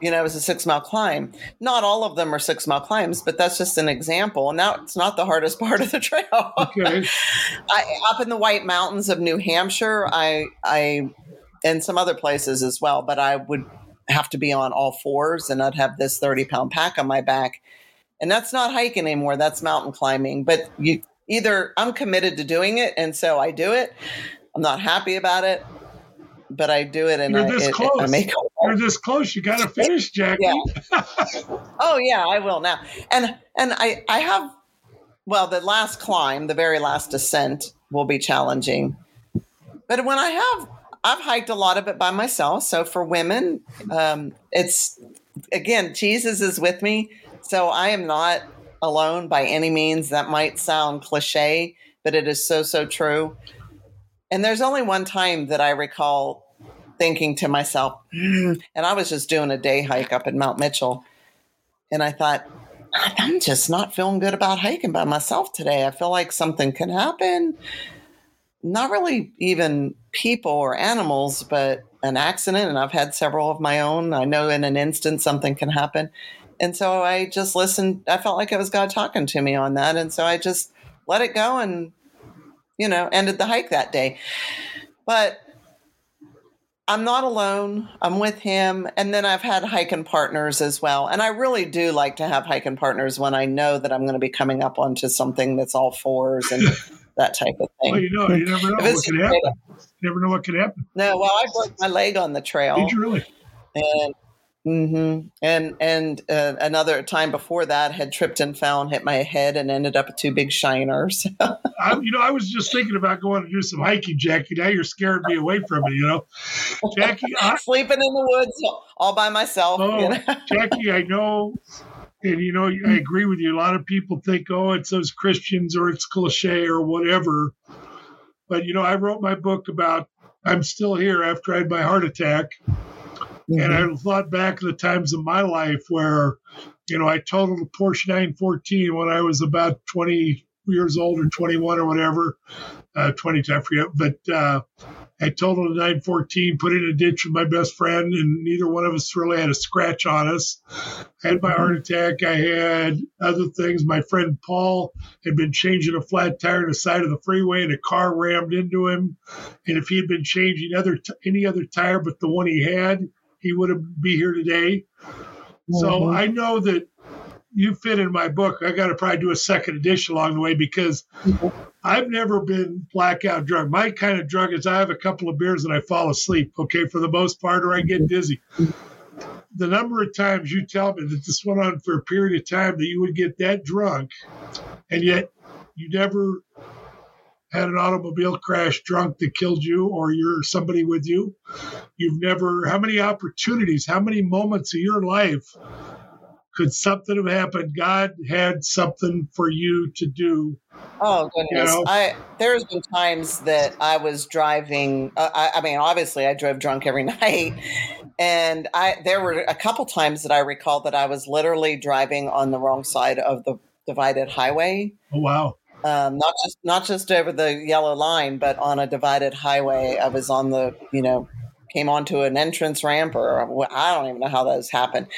you know, it was a six mile climb. Not all of them are six mile climbs, but that's just an example. And that's not the hardest part of the trail. okay. I, up in the White Mountains of New Hampshire, I, I, and some other places as well, but I would have to be on all fours and I'd have this 30 pound pack on my back. And that's not hiking anymore. That's mountain climbing. But you either I'm committed to doing it. And so I do it. I'm not happy about it, but I do it. And You're I, this it, close. I make You're this close. You got to finish, Jackie. Yeah. oh yeah, I will now. And, and I, I have, well, the last climb, the very last descent will be challenging. But when I have I've hiked a lot of it by myself. So for women, um, it's again, Jesus is with me. So I am not alone by any means. That might sound cliche, but it is so, so true. And there's only one time that I recall thinking to myself, mm, and I was just doing a day hike up in Mount Mitchell. And I thought, I'm just not feeling good about hiking by myself today. I feel like something can happen not really even people or animals, but an accident. And I've had several of my own. I know in an instant something can happen. And so I just listened. I felt like it was God talking to me on that. And so I just let it go and, you know, ended the hike that day. But I'm not alone. I'm with him. And then I've had hiking partners as well. And I really do like to have hiking partners when I know that I'm going to be coming up onto something that's all fours and that type of thing. Well, you know, you never know what can happen. You never know what could happen. No, well, I broke my leg on the trail. Did you really? And Mm-hmm. And and uh, another time before that, had tripped and fell and hit my head and ended up with two big shiners. I, you know, I was just thinking about going to do some hiking, Jackie. Now you're scaring me away from it. You know, Jackie, I, sleeping in the woods all by myself. Oh, you know? Jackie, I know, and you know, I agree with you. A lot of people think, oh, it's those Christians or it's cliche or whatever. But you know, I wrote my book about I'm still here after I had my heart attack Mm-hmm. And I thought back to the times of my life where, you know, I totaled a Porsche 914 when I was about 20 years old or 21 or whatever, uh, 20, I forget. But uh, I totaled a 914, put in a ditch with my best friend, and neither one of us really had a scratch on us. I had my heart mm-hmm. attack. I had other things. My friend Paul had been changing a flat tire on the side of the freeway, and a car rammed into him. And if he had been changing other t- any other tire but the one he had, he wouldn't be here today. Mm-hmm. So I know that you fit in my book. I got to probably do a second edition along the way because. I've never been blackout drunk. My kind of drunk is I have a couple of beers and I fall asleep, okay, for the most part, or I get dizzy. The number of times you tell me that this went on for a period of time that you would get that drunk and yet you never had an automobile crash drunk that killed you or you're somebody with you. You've never, how many opportunities, how many moments of your life could something have happened? God had something for you to do. Oh goodness! You know? I there's been times that I was driving. Uh, I, I, mean, obviously, I drove drunk every night, and I there were a couple times that I recall that I was literally driving on the wrong side of the divided highway. Oh wow! um, not just not just over the yellow line, but on a divided highway. I was on the you know came onto an entrance ramp, or uh, I don't even know how those happened.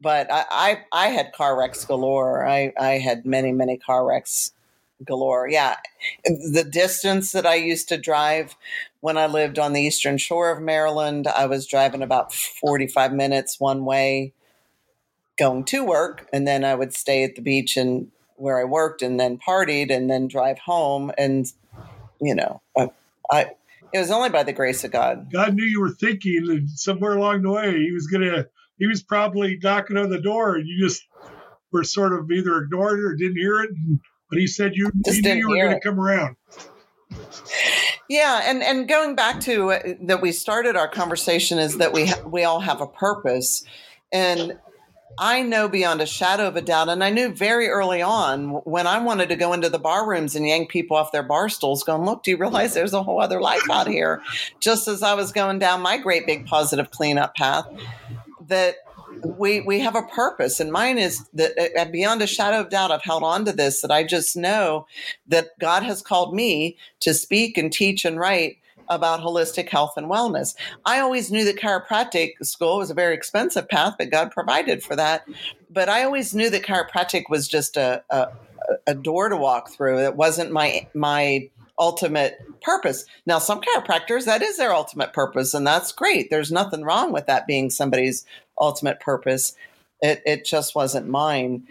But I I, I had car wrecks galore. I I had many many car wrecks galore. Yeah, the distance that I used to drive when I lived on the eastern shore of Maryland, I was driving about forty five minutes one way going to work and then I would stay at the beach and where I worked and then partied and then drive home. And, you know, I, I it was only by the grace of God. God knew you were thinking and somewhere along the way he was to, he was probably knocking on the door and you just were sort of either ignored it or didn't hear it. But he said you, he knew you were going to come around. Yeah, and and going back to uh, that, we started our conversation is that we ha- we all have a purpose, and I know beyond a shadow of a doubt, and I knew very early on when I wanted to go into the bar rooms and yank people off their bar stools, going, Look, do you realize there's a whole other life out here? Just as I was going down my great big positive cleanup path, that we we have a purpose and mine is that uh, beyond a shadow of doubt i've held on to this that i just know that god has called me to speak and teach and write about holistic health and wellness. I always knew that chiropractic school was a very expensive path, but God provided for that. But I always knew that chiropractic was just a, a, a door to walk through. It wasn't my my ultimate purpose. Now, some chiropractors, that is their ultimate purpose, and that's great. There's nothing wrong with that being somebody's ultimate purpose. It it just wasn't mine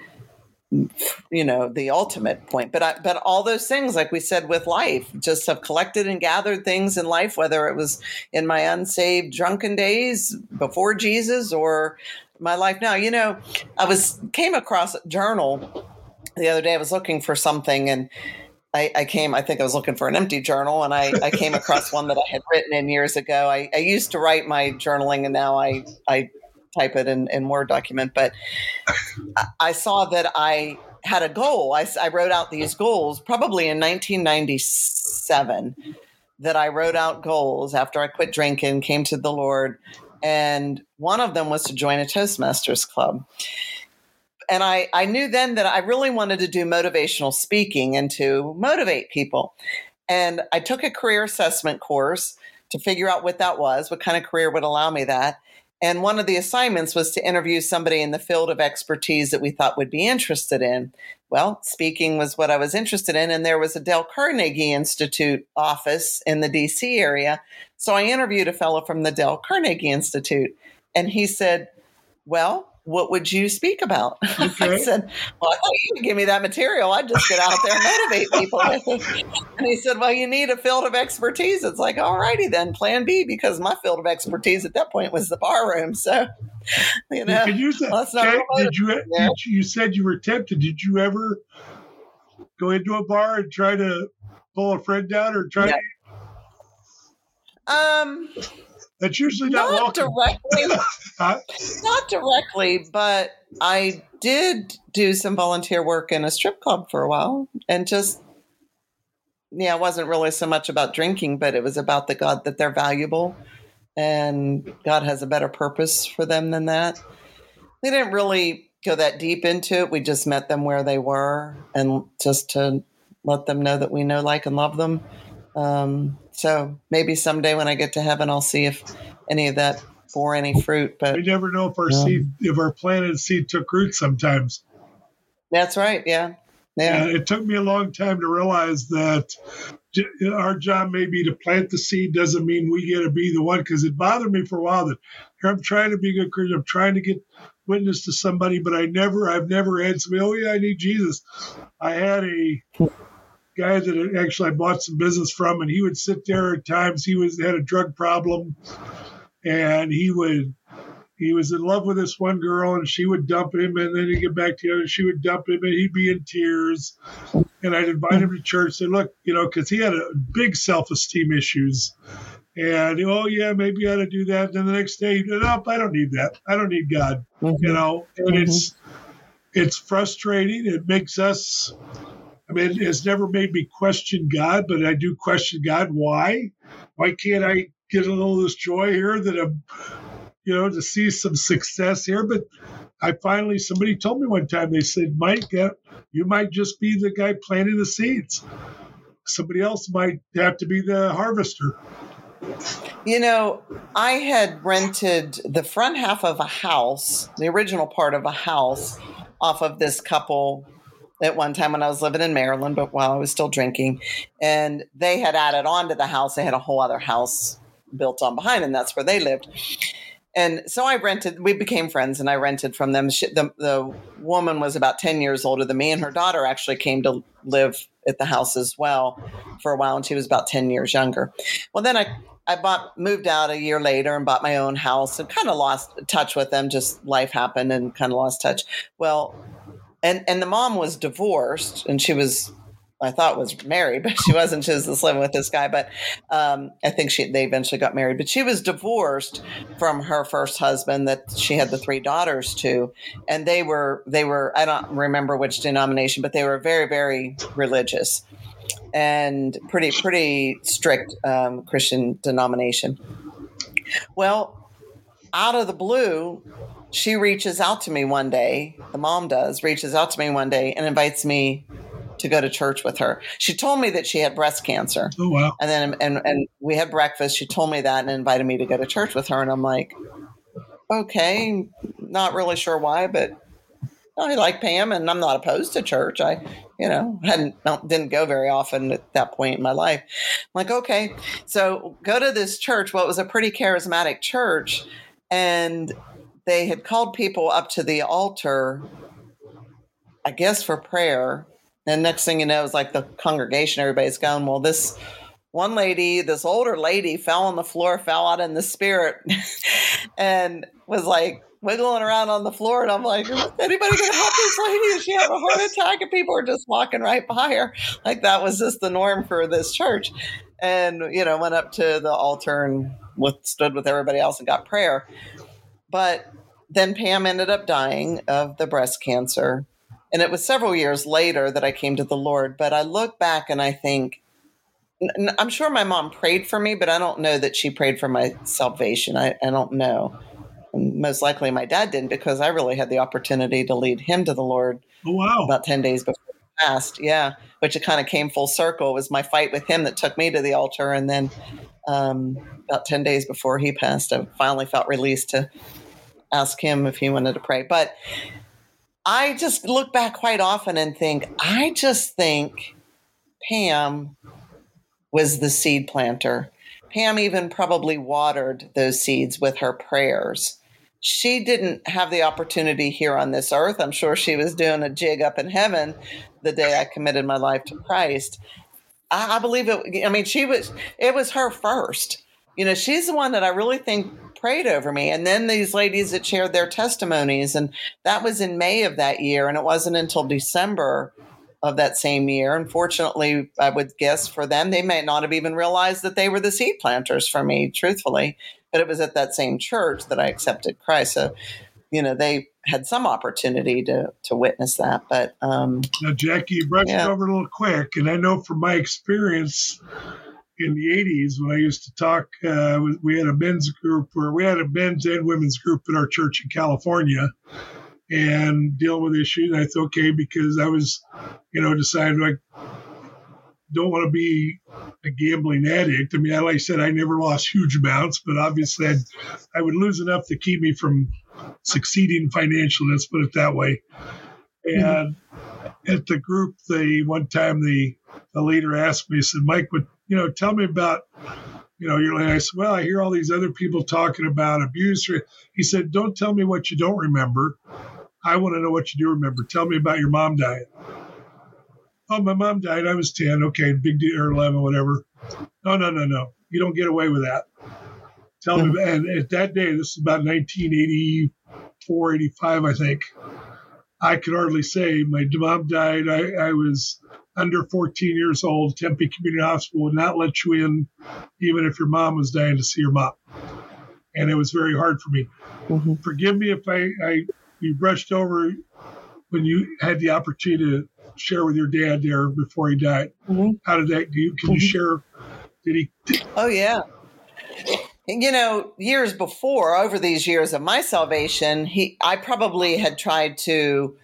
you know the ultimate point. But I, but all those things like we said with life just have collected and gathered things in life whether it was in my unsaved drunken days before jesus or my life now. You know i was came across a journal the other day. I was looking for something and I, I, came, I think I was looking for an empty journal and I, I came across one that I had written in years ago. I, I, used to write my journaling and now I, I type it in, in Word document, but I saw that I had a goal. I, I wrote out these goals probably in 1997 that I wrote out goals after I quit drinking, came to the Lord. And one of them was to join a Toastmasters club and I, I knew then that I really wanted to do motivational speaking and to motivate people. And I took a career assessment course to figure out what that was, what kind of career would allow me that. And one of the assignments was to interview somebody in the field of expertise that we thought would be interested in. Well, speaking was what I was interested in, and there was a Dale Carnegie Institute office in the DC area. So I interviewed a fellow from the Dale Carnegie Institute, and he said, Well, what would you speak about? Okay. I said, Well, I thought you would give me that material. I'd just get out there and motivate people And he said, Well, you need a field of expertise. It's like, all righty then, plan B, because my field of expertise at that point was the bar room. So, you know, you, say, well, did, did, you, did you, you said you were tempted. Did you ever go into a bar and try to pull a friend down or try to? Um, that's usually not, not directly. huh? Not directly, but I did do some volunteer work in a strip club for a while, and just yeah, it wasn't really so much about drinking, but it was about the God that they're valuable, and God has a better purpose for them than that. We didn't really go that deep into it. We just met them where they were, and just to let them know that we know, like, and love them. Um, so maybe someday when I get to heaven, I'll see if any of that bore any fruit. But we never know if our yeah. seed, if our planted seed took root. Sometimes. That's right. Yeah. Yeah. And it took me a long time to realize that our job may be to plant the seed doesn't mean we get to be the one because it bothered me for a while that here I'm trying to be a good Christian. I'm trying to get witness to somebody, but I never, I've never had somebody, oh yeah, I need Jesus. I had a guy that actually I bought some business from, and he would sit there at times. He was had a drug problem, and he would he was in love with this one girl, and she would dump him, and then he'd get back together. And she would dump him, and he'd be in tears. And I'd invite him to church. Say, look, you know, because he had a big self esteem issues. And oh yeah, maybe I ought to do that. And then the next day, nope, I don't need that. I don't need God. Mm-hmm. You know, and mm-hmm. it's it's frustrating. It makes us I mean, it's never made me question God, but I do question God. Why? Why can't I get a little of this joy here that I'm, you know, to see some success here? But I finally, somebody told me one time, they said, Mike, uh, you might just be the guy planting the seeds. Somebody else might have to be the harvester. You know, I had rented the front half of a house, the original part of a house, off of this couple at one time when I was living in Maryland, but while I was still drinking. And they had added on to the house. They had a whole other house built on behind, and that's where they lived. And so I rented, we became friends, and I rented from them. She, the, the woman was about 10 years older than me, and her daughter actually came to live at the house as well for a while, and she was about 10 years younger. Well, then I, I bought, moved out a year later and bought my own house and kind of lost touch with them. Just life happened and kind of lost touch. Well, and and the mom was divorced and she was I thought was married, but she wasn't. She was living with this guy. But um, I think she they eventually got married. But she was divorced from her first husband that she had the three daughters to, and they were they were I don't remember which denomination, but they were very very religious and pretty pretty strict um, Christian denomination. Well, out of the blue, she reaches out to me one day, the mom does, reaches out to me one day and invites me to go to church with her. She told me that she had breast cancer. Oh wow. And then and and we had breakfast. She told me that and invited me to go to church with her and I'm like, "Okay, not really sure why, but I like Pam and I'm not opposed to church. I, you know, hadn't didn't go very often at that point in my life. I'm like, okay. So go to this church. Well, it was a pretty charismatic church and they had called people up to the altar, I guess for prayer. And next thing you know, it's like the congregation, everybody's going, well, this one lady, this older lady, fell on the floor, fell out in the spirit, and was like wiggling around on the floor. And I'm like, is anybody going to help this lady? Is she having a heart attack? And people are just walking right by her. Like that was just the norm for this church. And, you know, went up to the altar and with, stood with everybody else and got prayer. But then Pam ended up dying of the breast cancer. And it was several years later that I came to the Lord. But I look back and I think, I'm sure my mom prayed for me, but I don't know that she prayed for my salvation. I, I don't know. most likely my dad didn't because I really had the opportunity to lead him to the Lord oh, wow. about 10 days before he passed. Yeah, which it kind of came full circle. It was my fight with him that took me to the altar. And then um, about 10 days before he passed, I finally felt released to ask him if he wanted to pray. But I just look back quite often and think, I just think Pam was the seed planter. Pam even probably watered those seeds with her prayers. She didn't have the opportunity here on this earth. I'm sure she was doing a jig up in heaven the day I committed my life to Christ. I, believe it. I mean, she was, it was her first. You know, she's the one that I really think prayed over me. And then these ladies that shared their testimonies, and that was in May of that year. And it wasn't until December of that same year. Unfortunately, I would guess for them, they may not have even realized that they were the seed planters for me, truthfully. But it was at that same church that I accepted Christ. So, you know, they had some opportunity to to witness that. But um, now, Jackie, you brushed yeah. over a little quick, and I know from my experience in the 80s when I used to talk, uh, we had a men's group, or we had a men's and women's group in our church in California and dealing with issues. I thought, okay, because I was, you know, decided I don't want to be a gambling addict. I mean, like I said, I never lost huge amounts, but obviously I'd, I would lose enough to keep me from succeeding financially. Let's put it that way. And mm-hmm. at the group, the one time the the leader asked me, he said, Mike, would you know, tell me about you know, you're like, I said, well, I hear all these other people talking about abuse. He said, don't tell me what you don't remember. I want to know what you do remember. Tell me about your mom dying. Oh, my mom died. I was 10. Okay, big deal, or 11, whatever. No, no, no, no. You don't get away with that. Tell me. And at that day, this is about 1984, 85, I think. I could hardly say my mom died. I, I was under 14 years old. Tempe Community Hospital would not let you in, even if your mom was dying to see your mom. And it was very hard for me. Mm-hmm. Forgive me if I, I you brushed over when you had the opportunity to share with your dad there before he died. Mm-hmm. How did that? Do you, can mm-hmm. you share? Did he? Did, oh yeah. You know, years before, over these years of my salvation, he I probably had tried to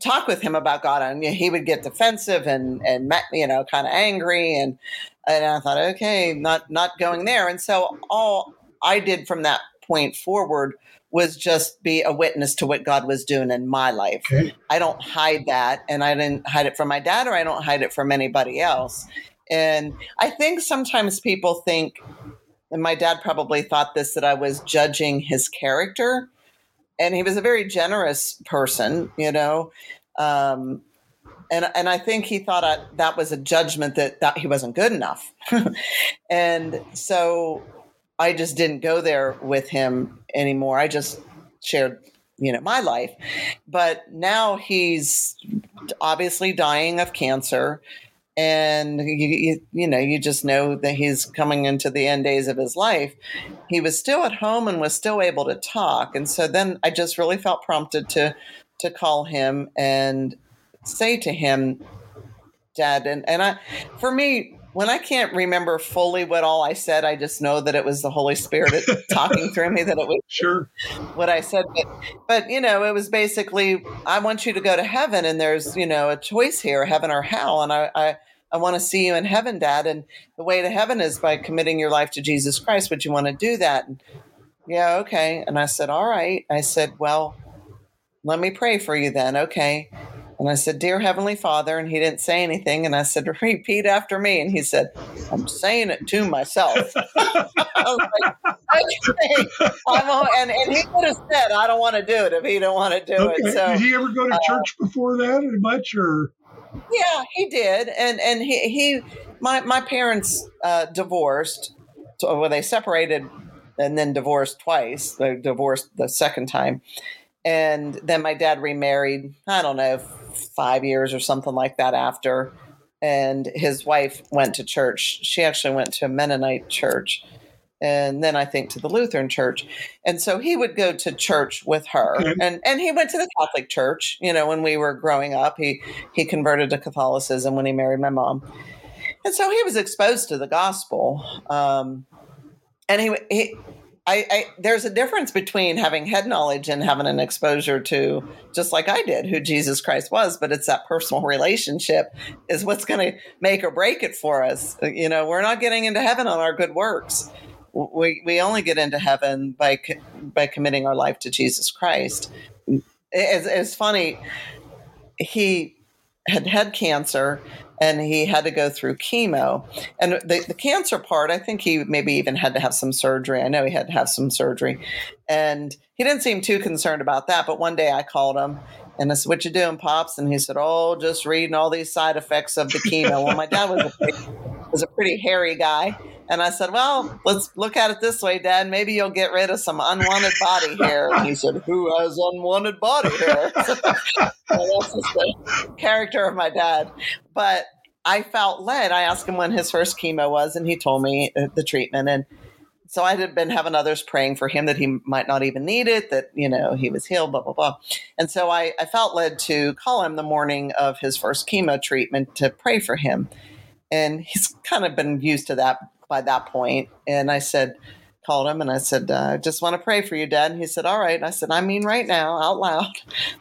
talk with him about God, and he would get defensive and and you know kind of angry, and and I thought, okay, not not going there, and so all I did from that point forward was just be a witness to what God was doing in my life. Okay. I don't hide that, and I didn't hide it from my dad, or I don't hide it from anybody else. And I think sometimes people think, and my dad probably thought this, that I was judging his character. And he was a very generous person, you know. Um, and and I think he thought I, that was a judgment that, that he wasn't good enough. and so I just didn't go there with him anymore. I just shared, you know, my life. But now he's obviously dying of cancer. And you, you, you know, you just know that he's coming into the end days of his life. He was still at home and was still able to talk, and so then I just really felt prompted to to call him and say to him, Dad, and and I, for me, when I can't remember fully what all I said, I just know that it was the Holy Spirit talking through me, that it was sure what I said. But, but, you know, it was basically, I want you to go to heaven and there's, you know, a choice here, heaven or hell. And I, I, I want to see you in heaven, Dad. And the way to heaven is by committing your life to Jesus Christ. Would you want to do that? And, yeah, okay. And I said, all right. I said, well, let me pray for you then. Okay. And I said, Dear Heavenly Father. And he didn't say anything. And I said, Repeat after me. And he said, I'm saying it to myself. I was like, okay. I'm and, and he could have said, I don't want to do it if he didn't want to do okay. it. So, did he ever go to uh, church before that much or? Yeah, he did. And, and he, he my, my parents uh, divorced. So, well, they separated and then divorced twice. They divorced the second time. And then my dad remarried, I don't know, five years or something like that after. And his wife went to church. She actually went to a Mennonite church and then I think to the Lutheran church. And so he would go to church with her. And and he went to the Catholic church, you know, when we were growing up. He he converted to Catholicism when he married my mom. And so he was exposed to the gospel. Um, and he, he I, I, there's a difference between having head knowledge and having an exposure to just like I did who Jesus Christ was, but it's that personal relationship is what's going to make or break it for us. You know, we're not getting into heaven on our good works. We we only get into heaven by by committing our life to Jesus Christ. It's, it's funny. He had had cancer and he had to go through chemo. And the, the cancer part, I think he maybe even had to have some surgery. I know he had to have some surgery. And he didn't seem too concerned about that. But one day I called him and I said, What you doing, Pops? And he said, Oh, just reading all these side effects of the chemo. well, my dad was a pretty, was a pretty hairy guy. And I said, Well, let's look at it this way, Dad. Maybe you'll get rid of some unwanted body hair. And he said, Who has unwanted body hair? so that's the character of my dad. But I felt led. I asked him when his first chemo was, and he told me uh, the treatment. And so I had been having others praying for him that he might not even need it, that, you know, he was healed, blah, blah, blah. And so I, I felt led to call him the morning of his first chemo treatment to pray for him. And he's kind of been used to that by that point. And I said, called him and I said, uh, I just want to pray for you, Dad. And he said, All right. And I said, I mean, right now, out loud.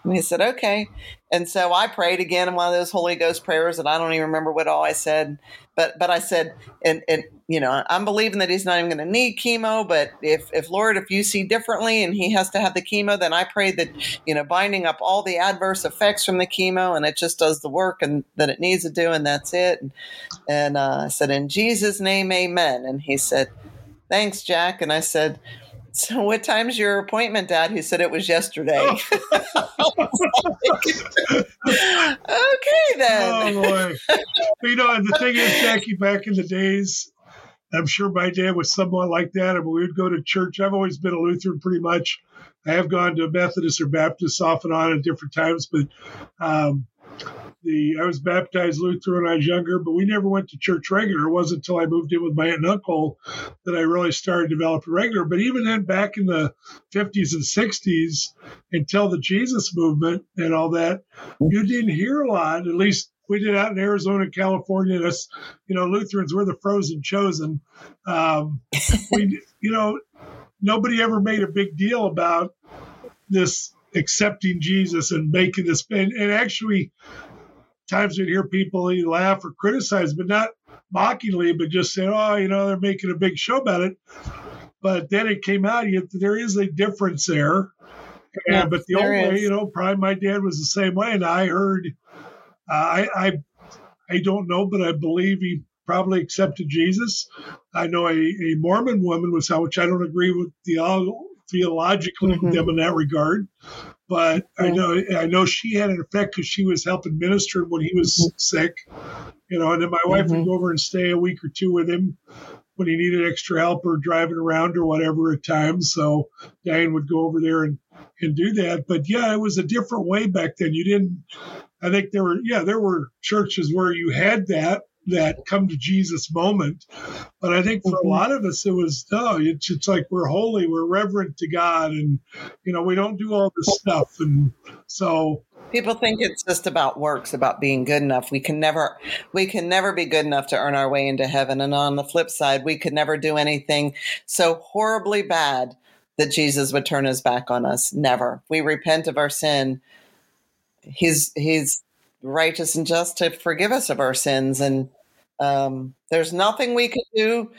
And he said, Okay. And so I prayed again in one of those Holy Ghost prayers, and I don't even remember what all I said. But but I said, and and you know, I'm believing that he's not even going to need chemo. But if if Lord, if you see differently, and he has to have the chemo, then I pray that you know, binding up all the adverse effects from the chemo, and it just does the work and that it needs to do, and that's it. And, and uh, I said, in Jesus' name, Amen. And he said, Thanks, Jack. And I said, so what time's your appointment, Dad? He said it was yesterday. Oh. okay then. Oh boy. you know, and the thing is, Jackie, back in the days, I'm sure my dad was somewhat like that. I mean, we would go to church. I've always been a Lutheran pretty much. I have gone to Methodist or Baptist off and on at different times, but um, the I was baptized Lutheran when I was younger, but we never went to church regular. It wasn't until I moved in with my aunt and uncle that I really started developing regular. But even then, back in the 50s and 60s, until the Jesus movement and all that, you didn't hear a lot. At least we did out in Arizona and California. That's you know Lutherans were the frozen chosen. Um, we you know nobody ever made a big deal about this accepting Jesus and making this and, and actually times you'd hear people laugh or criticize, but not mockingly, but just saying, "Oh, you know, they're making a big show about it." But then it came out, you, there is a difference there. Yeah, but the old way, you know, probably my dad was the same way, and I heard, uh, I, I, I don't know, but I believe he probably accepted Jesus. I know a, a Mormon woman was how, which I don't agree with theolo- theologically mm-hmm. them in that regard, but I know I know she had an effect because she was helping minister when he was mm-hmm. sick, you know. And then my wife mm-hmm. would go over and stay a week or two with him when he needed extra help or driving around or whatever at times. So Diane would go over there and and do that. But yeah, it was a different way back then. You didn't. I think there were yeah there were churches where you had that that come to Jesus moment. But I think for a mm-hmm. lot of us, it was no, it's, it's like we're holy, we're reverent to God, and you know we don't do all this stuff, and so people think it's just about works, about being good enough. We can never, we can never be good enough to earn our way into heaven. And on the flip side, we could never do anything so horribly bad that Jesus would turn his back on us. Never. We repent of our sin. He's he's righteous and just to forgive us of our sins and um, there's nothing we could do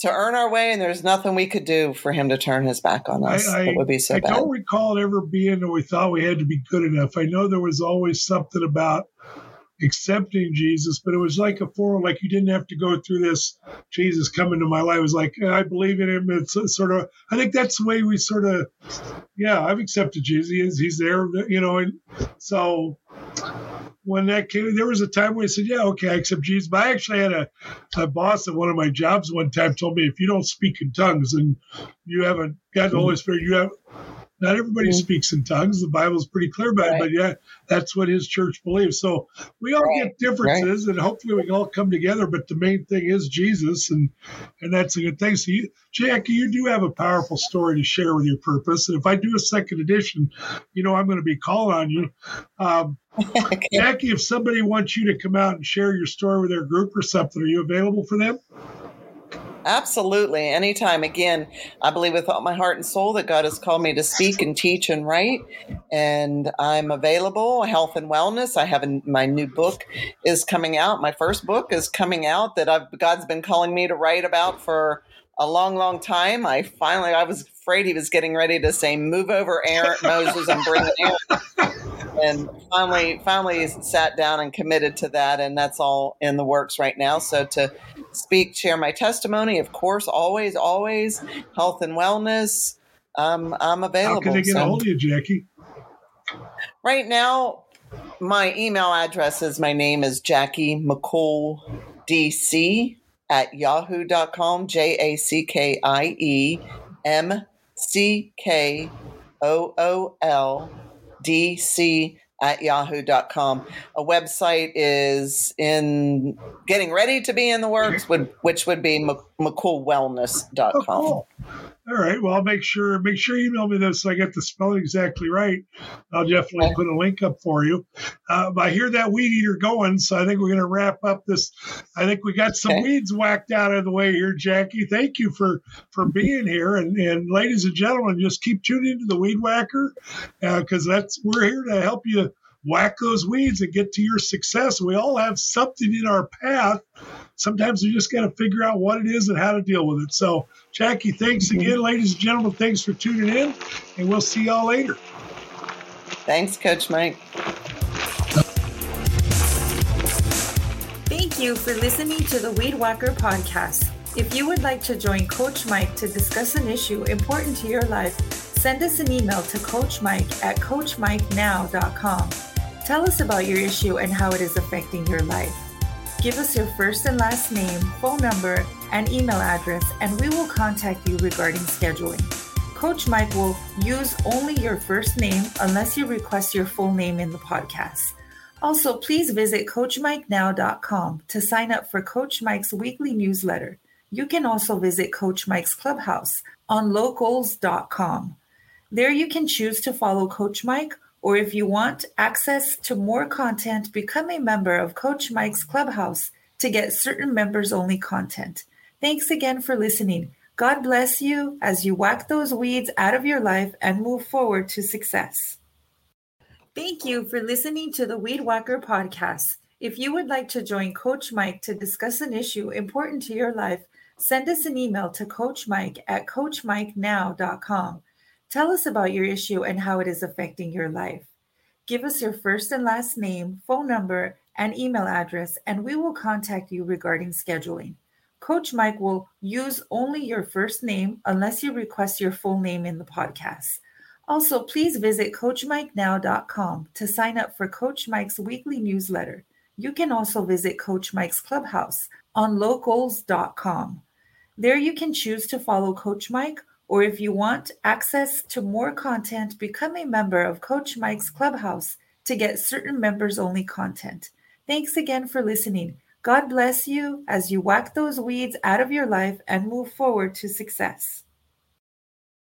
to earn our way, and there's nothing we could do for him to turn his back on us. I, I, it would be so I bad. don't recall it ever being that we thought we had to be good enough. I know there was always something about accepting Jesus, but it was like a form, like you didn't have to go through this. Jesus coming to my life. It was like I believe in him. It's sort of. I think that's the way we sort of. Yeah, I've accepted Jesus. He is, he's there, you know, and so when that came, there was a time where I said, "Yeah, okay, I accept Jesus." But I actually had a, a boss at one of my jobs one time told me, "If you don't speak in tongues and you haven't got the Holy Spirit, you have not everybody mm-hmm. speaks in tongues. The Bible's pretty clear about right. it, but yeah, that's what his church believes. So we all right. get differences, right. and hopefully we can all come together. But the main thing is Jesus, and and that's a good thing. So, you, Jackie, you do have a powerful story to share with your purpose. And if I do a second edition, you know I'm going to be calling on you. Um, okay. Jackie, if somebody wants you to come out and share your story with their group or something, are you available for them? Absolutely. Anytime. Again, I believe with all my heart and soul that God has called me to speak and teach and write. And I'm available, health and wellness. I have a, my new book is coming out. My first book is coming out that I've, God's been calling me to write about for a long, long time. I finally, I was afraid he was getting ready to say, move over Aaron, Moses and bring Aaron. and finally, finally sat down and committed to that. And that's all in the works right now. So to, speak, share my testimony. Of course, always, always health and wellness. Um, I'm available. How can they get so, a hold of you, Jackie? Right now, my email address is my name is Jackie McKool DC at yahoo.com. J A C K I E M C K O O L D C at yahoo.com. A website is in getting ready to be in the works, mm-hmm. would, which would be mckoolwellness.com. Oh, cool. All right. Well, I'll make sure make sure you email me this so I get the spelling exactly right. I'll definitely put a link up for you. Uh, I hear that weed eater going, so I think we're going to wrap up this. I think we got some okay. weeds whacked out of the way here, Jackie. Thank you for for being here, and and ladies and gentlemen, just keep tuning into the Weed Whacker because uh, that's we're here to help you whack those weeds and get to your success. We all have something in our path. Sometimes we just got to figure out what it is and how to deal with it. So, Jackie, thanks mm-hmm. again, ladies and gentlemen. Thanks for tuning in, and we'll see y'all later. Thanks, Coach Mike. Thank you for listening to the Weed Whacker podcast. If you would like to join Coach Mike to discuss an issue important to your life, send us an email to Coach Mike at CoachMikeNow.com. Tell us about your issue and how it is affecting your life. Give us your first and last name, phone number, and email address, and we will contact you regarding scheduling. Coach Mike will use only your first name unless you request your full name in the podcast. Also, please visit CoachMikeNow.com to sign up for Coach Mike's weekly newsletter. You can also visit Coach Mike's Clubhouse on locals.com. There you can choose to follow Coach Mike or if you want access to more content, become a member of Coach Mike's Clubhouse to get certain members only content. Thanks again for listening. God bless you as you whack those weeds out of your life and move forward to success. Thank you for listening to the Weed Whacker podcast. If you would like to join Coach Mike to discuss an issue important to your life, send us an email to Coach Mike at CoachMikeNow.com. Tell us about your issue and how it is affecting your life. Give us your first and last name, phone number, and email address, and we will contact you regarding scheduling. Coach Mike will use only your first name unless you request your full name in the podcast. Also, please visit CoachMikeNow.com to sign up for Coach Mike's weekly newsletter. You can also visit Coach Mike's Clubhouse on locals.com. There you can choose to follow Coach Mike or if you want access to more content, become a member of Coach Mike's Clubhouse to get certain members only content. Thanks again for listening. God bless you as you whack those weeds out of your life and move forward to success.